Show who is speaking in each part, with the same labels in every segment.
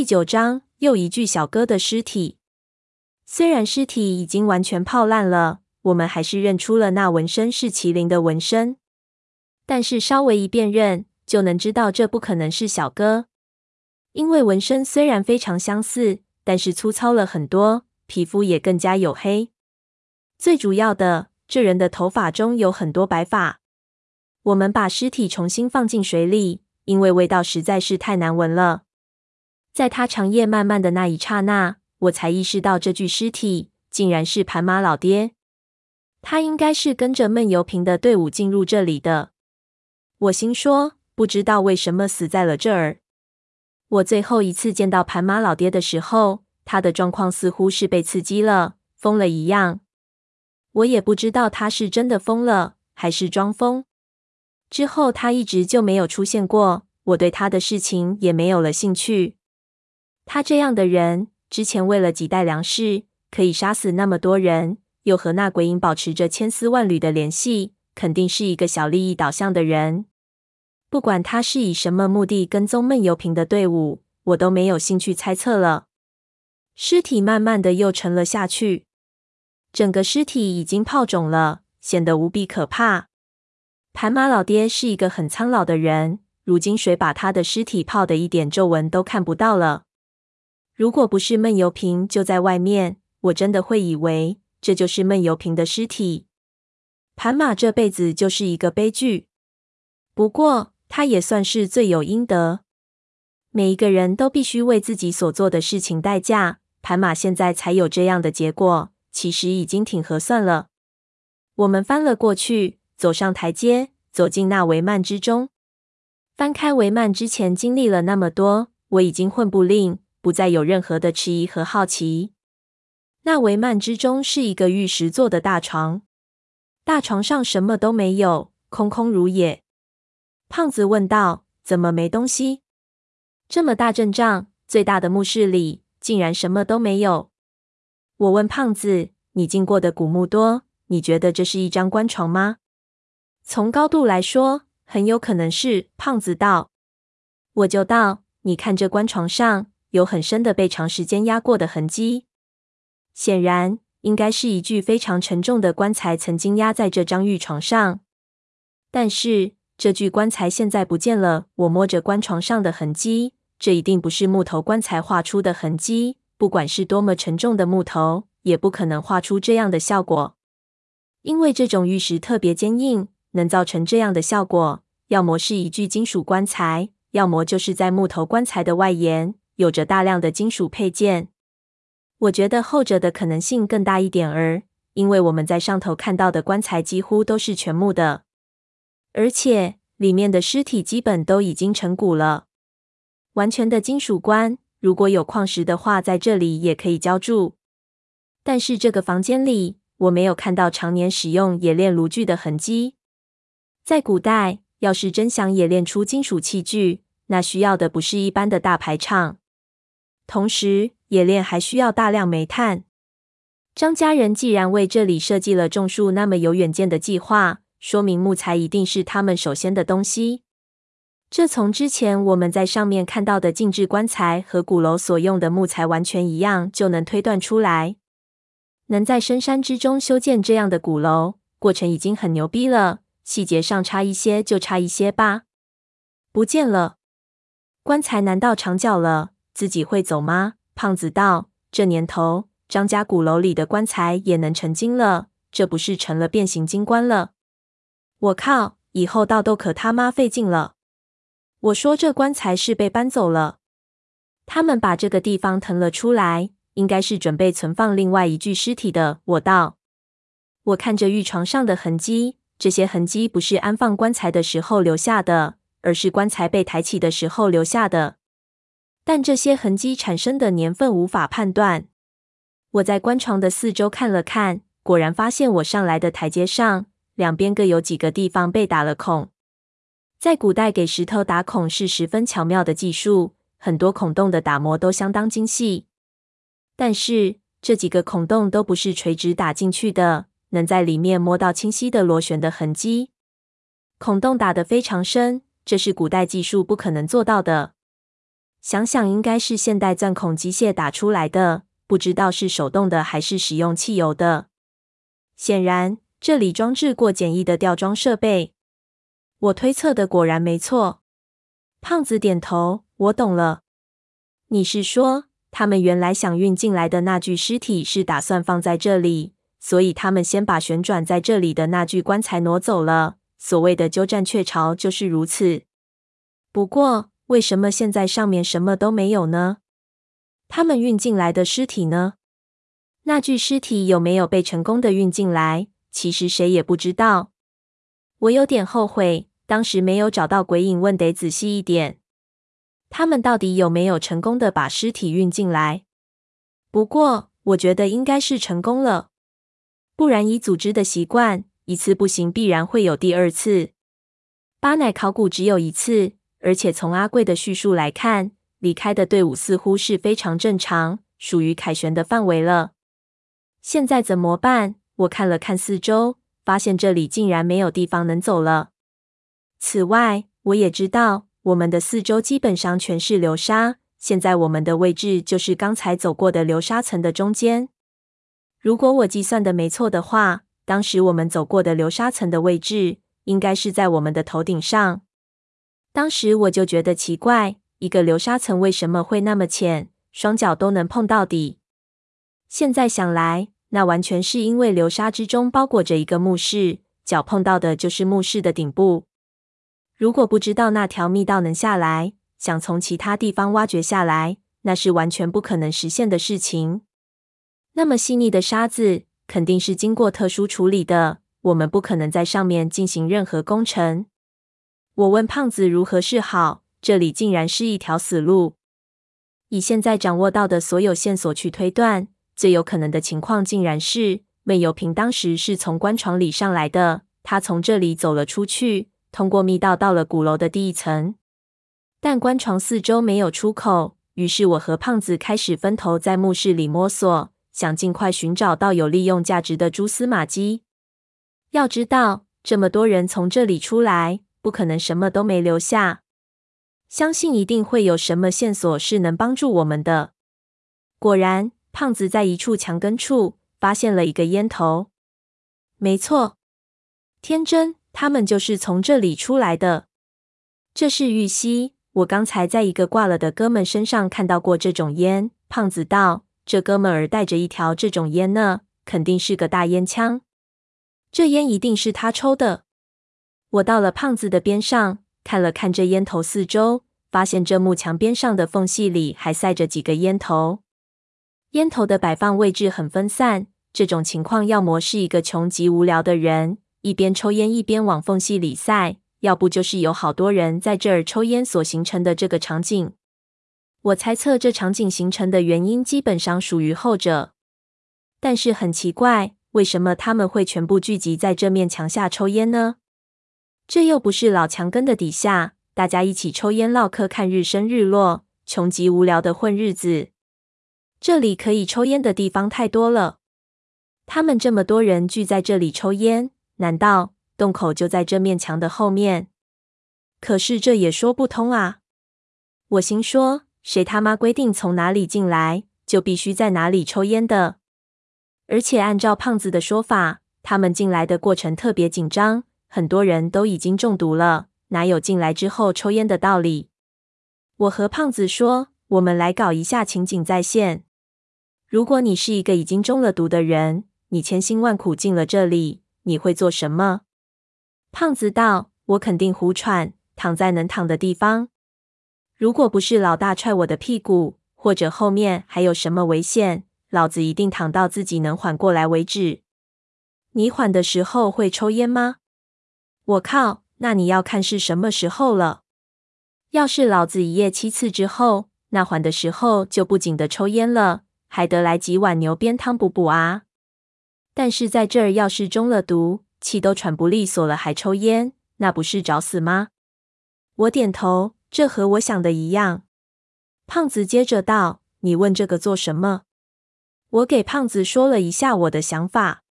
Speaker 1: 第九章，又一具小哥的尸体。虽然尸体已经完全泡烂了，我们还是认出了那纹身是麒麟的纹身。但是稍微一辨认，就能知道这不可能是小哥，因为纹身虽然非常相似，但是粗糙了很多，皮肤也更加黝黑。最主要的，这人的头发中有很多白发。我们把尸体重新放进水里，因为味道实在是太难闻了。在他长夜漫漫的那一刹那，我才意识到这具尸体竟然是盘马老爹。他应该是跟着闷油瓶的队伍进入这里的。我心说，不知道为什么死在了这儿。我最后一次见到盘马老爹的时候，他的状况似乎是被刺激了，疯了一样。我也不知道他是真的疯了，还是装疯。之后他一直就没有出现过，我对他的事情也没有了兴趣。他这样的人，之前为了几袋粮食，可以杀死那么多人，又和那鬼影保持着千丝万缕的联系，肯定是一个小利益导向的人。不管他是以什么目的跟踪闷油瓶的队伍，我都没有兴趣猜测了。尸体慢慢的又沉了下去，整个尸体已经泡肿了，显得无比可怕。盘马老爹是一个很苍老的人，如今水把他的尸体泡得一点皱纹都看不到了。如果不是闷油瓶就在外面，我真的会以为这就是闷油瓶的尸体。盘马这辈子就是一个悲剧，不过他也算是罪有应得。每一个人都必须为自己所做的事情代价。盘马现在才有这样的结果，其实已经挺合算了。我们翻了过去，走上台阶，走进那帷幔之中。翻开帷幔之前经历了那么多，我已经混不吝。不再有任何的迟疑和好奇。那帷幔之中是一个玉石做的大床，大床上什么都没有，空空如也。胖子问道：“怎么没东西？这么大阵仗，最大的墓室里竟然什么都没有？”我问胖子：“你进过的古墓多，你觉得这是一张棺床吗？”从高度来说，很有可能是。胖子道：“我就道，你看这棺床上。”有很深的被长时间压过的痕迹，显然应该是一具非常沉重的棺材曾经压在这张玉床上。但是这具棺材现在不见了。我摸着棺床上的痕迹，这一定不是木头棺材画出的痕迹。不管是多么沉重的木头，也不可能画出这样的效果。因为这种玉石特别坚硬，能造成这样的效果，要么是一具金属棺材，要么就是在木头棺材的外沿。有着大量的金属配件，我觉得后者的可能性更大一点儿，因为我们在上头看到的棺材几乎都是全木的，而且里面的尸体基本都已经成骨了。完全的金属棺，如果有矿石的话，在这里也可以浇筑。但是这个房间里，我没有看到常年使用冶炼炉具的痕迹。在古代，要是真想冶炼出金属器具，那需要的不是一般的大排场。同时，冶炼还需要大量煤炭。张家人既然为这里设计了种树那么有远见的计划，说明木材一定是他们首先的东西。这从之前我们在上面看到的静置棺材和鼓楼所用的木材完全一样，就能推断出来。能在深山之中修建这样的鼓楼，过程已经很牛逼了。细节上差一些就差一些吧。不见了，棺材难道长脚了？自己会走吗？胖子道：“这年头，张家鼓楼里的棺材也能成精了，这不是成了变形金棺了？我靠！以后盗都可他妈费劲了。”我说：“这棺材是被搬走了，他们把这个地方腾了出来，应该是准备存放另外一具尸体的。”我道：“我看着玉床上的痕迹，这些痕迹不是安放棺材的时候留下的，而是棺材被抬起的时候留下的。”但这些痕迹产生的年份无法判断。我在棺床的四周看了看，果然发现我上来的台阶上两边各有几个地方被打了孔。在古代，给石头打孔是十分巧妙的技术，很多孔洞的打磨都相当精细。但是这几个孔洞都不是垂直打进去的，能在里面摸到清晰的螺旋的痕迹。孔洞打得非常深，这是古代技术不可能做到的。想想应该是现代钻孔机械打出来的，不知道是手动的还是使用汽油的。显然，这里装置过简易的吊装设备。我推测的果然没错。胖子点头，我懂了。你是说，他们原来想运进来的那具尸体是打算放在这里，所以他们先把旋转在这里的那具棺材挪走了。所谓的鸠占鹊巢就是如此。不过，为什么现在上面什么都没有呢？他们运进来的尸体呢？那具尸体有没有被成功的运进来？其实谁也不知道。我有点后悔。当时没有找到鬼影问，得仔细一点。他们到底有没有成功的把尸体运进来？不过，我觉得应该是成功了。不然，以组织的习惯，一次不行，必然会有第二次。巴乃考古只有一次，而且从阿贵的叙述来看，离开的队伍似乎是非常正常，属于凯旋的范围了。现在怎么办？我看了看四周，发现这里竟然没有地方能走了。此外，我也知道我们的四周基本上全是流沙。现在我们的位置就是刚才走过的流沙层的中间。如果我计算的没错的话，当时我们走过的流沙层的位置应该是在我们的头顶上。当时我就觉得奇怪，一个流沙层为什么会那么浅，双脚都能碰到底？现在想来，那完全是因为流沙之中包裹着一个墓室，脚碰到的就是墓室的顶部。如果不知道那条密道能下来，想从其他地方挖掘下来，那是完全不可能实现的事情。那么细腻的沙子，肯定是经过特殊处理的。我们不可能在上面进行任何工程。我问胖子如何是好，这里竟然是一条死路。以现在掌握到的所有线索去推断，最有可能的情况，竟然是魏有平当时是从棺床里上来的，他从这里走了出去。通过密道到了鼓楼的第一层，但棺床四周没有出口，于是我和胖子开始分头在墓室里摸索，想尽快寻找到有利用价值的蛛丝马迹。要知道，这么多人从这里出来，不可能什么都没留下，相信一定会有什么线索是能帮助我们的。果然，胖子在一处墙根处发现了一个烟头。没错，天真。他们就是从这里出来的。这是玉溪，我刚才在一个挂了的哥们身上看到过这种烟。胖子道：“这哥们儿带着一条这种烟呢，肯定是个大烟枪。这烟一定是他抽的。”我到了胖子的边上，看了看这烟头四周，发现这木墙边上的缝隙里还塞着几个烟头。烟头的摆放位置很分散，这种情况要么是一个穷极无聊的人。一边抽烟一边往缝隙里塞，要不就是有好多人在这儿抽烟所形成的这个场景。我猜测这场景形成的原因基本上属于后者。但是很奇怪，为什么他们会全部聚集在这面墙下抽烟呢？这又不是老墙根的底下，大家一起抽烟、唠嗑、看日升日落，穷极无聊的混日子。这里可以抽烟的地方太多了，他们这么多人聚在这里抽烟。难道洞口就在这面墙的后面？可是这也说不通啊！我心说，谁他妈规定从哪里进来就必须在哪里抽烟的？而且按照胖子的说法，他们进来的过程特别紧张，很多人都已经中毒了，哪有进来之后抽烟的道理？我和胖子说，我们来搞一下情景再现。如果你是一个已经中了毒的人，你千辛万苦进了这里。你会做什么？胖子道：“我肯定胡喘，躺在能躺的地方。如果不是老大踹我的屁股，或者后面还有什么危险，老子一定躺到自己能缓过来为止。你缓的时候会抽烟吗？我靠，那你要看是什么时候了。要是老子一夜七次之后，那缓的时候就不仅得抽烟了，还得来几碗牛鞭汤补补啊。”但是在这儿，要是中了毒，气都喘不利索了，还抽烟，那不是找死吗？我点头，这和我想的一样。胖子接着道：“你问这个做什么？”我给胖子说了一下我的想法。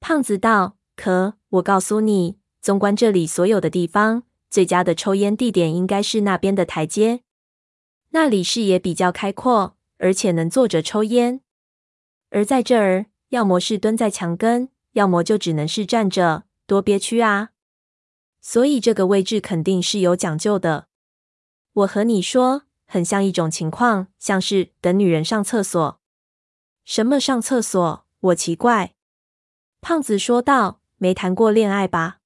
Speaker 1: 胖子道：“可我告诉你，纵观这里所有的地方，最佳的抽烟地点应该是那边的台阶。那里视野比较开阔，而且能坐着抽烟。而在这儿，要么是蹲在墙根，要么就只能是站着，多憋屈啊！所以这个位置肯定是有讲究的。我和你说，很像一种情况，像是等女人上厕所。什么上厕所？我奇怪。胖子说道：“没谈过恋爱吧？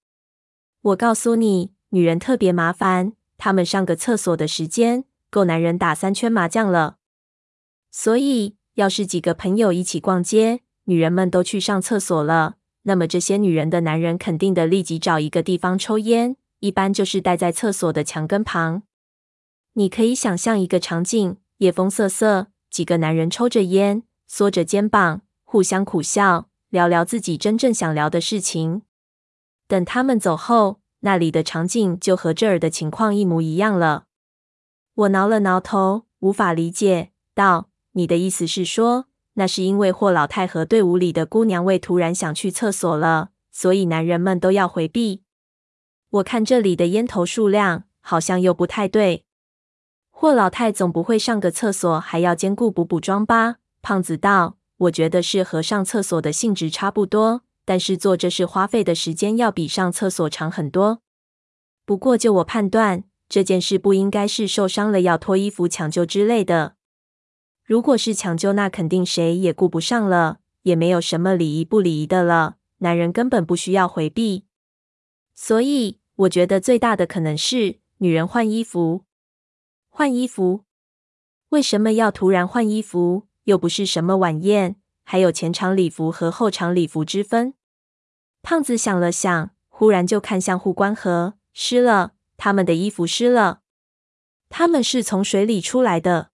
Speaker 1: 我告诉你，女人特别麻烦，她们上个厕所的时间够男人打三圈麻将了。所以，要是几个朋友一起逛街，女人们都去上厕所了，那么这些女人的男人肯定得立即找一个地方抽烟，一般就是待在厕所的墙根旁。你可以想象一个场景：夜风瑟瑟，几个男人抽着烟。”缩着肩膀，互相苦笑，聊聊自己真正想聊的事情。等他们走后，那里的场景就和这儿的情况一模一样了。我挠了挠头，无法理解，道：“你的意思是说，那是因为霍老太和队伍里的姑娘为突然想去厕所了，所以男人们都要回避？我看这里的烟头数量，好像又不太对。霍老太总不会上个厕所还要兼顾补补妆吧？”胖子道：“我觉得是和上厕所的性质差不多，但是做这事花费的时间要比上厕所长很多。不过就我判断，这件事不应该是受伤了要脱衣服抢救之类的。如果是抢救，那肯定谁也顾不上了，也没有什么礼仪不礼仪的了。男人根本不需要回避。所以，我觉得最大的可能是女人换衣服。换衣服？为什么要突然换衣服？”又不是什么晚宴，还有前场礼服和后场礼服之分。胖子想了想，忽然就看向护官河，湿了，他们的衣服湿了。他们是从水里出来的。